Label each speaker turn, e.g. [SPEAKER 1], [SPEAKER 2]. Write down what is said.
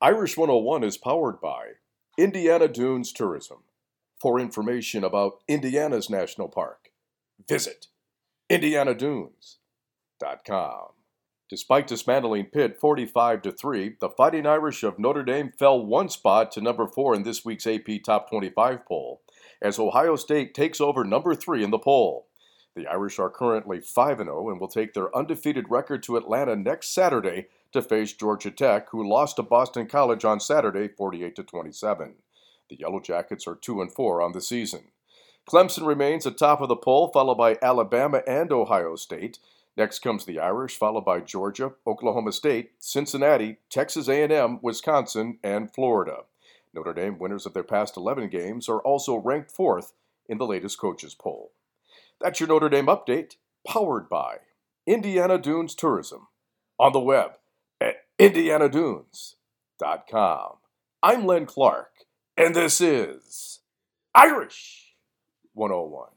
[SPEAKER 1] Irish 101 is powered by Indiana Dunes Tourism. For information about Indiana's national park, visit indianadunes.com. Despite dismantling Pitt 45 to 3, the Fighting Irish of Notre Dame fell one spot to number 4 in this week's AP Top 25 poll as Ohio State takes over number 3 in the poll. The Irish are currently 5 0 and will take their undefeated record to Atlanta next Saturday to face Georgia Tech, who lost to Boston College on Saturday 48 to 27. The Yellow Jackets are 2 and 4 on the season. Clemson remains atop of the poll, followed by Alabama and Ohio State. Next comes the Irish, followed by Georgia, Oklahoma State, Cincinnati, Texas A&M, Wisconsin, and Florida. Notre Dame, winners of their past 11 games, are also ranked fourth in the latest coaches poll. That's your Notre Dame update, powered by Indiana Dunes Tourism. On the web at indianadunes.com. I'm Len Clark, and this is Irish 101.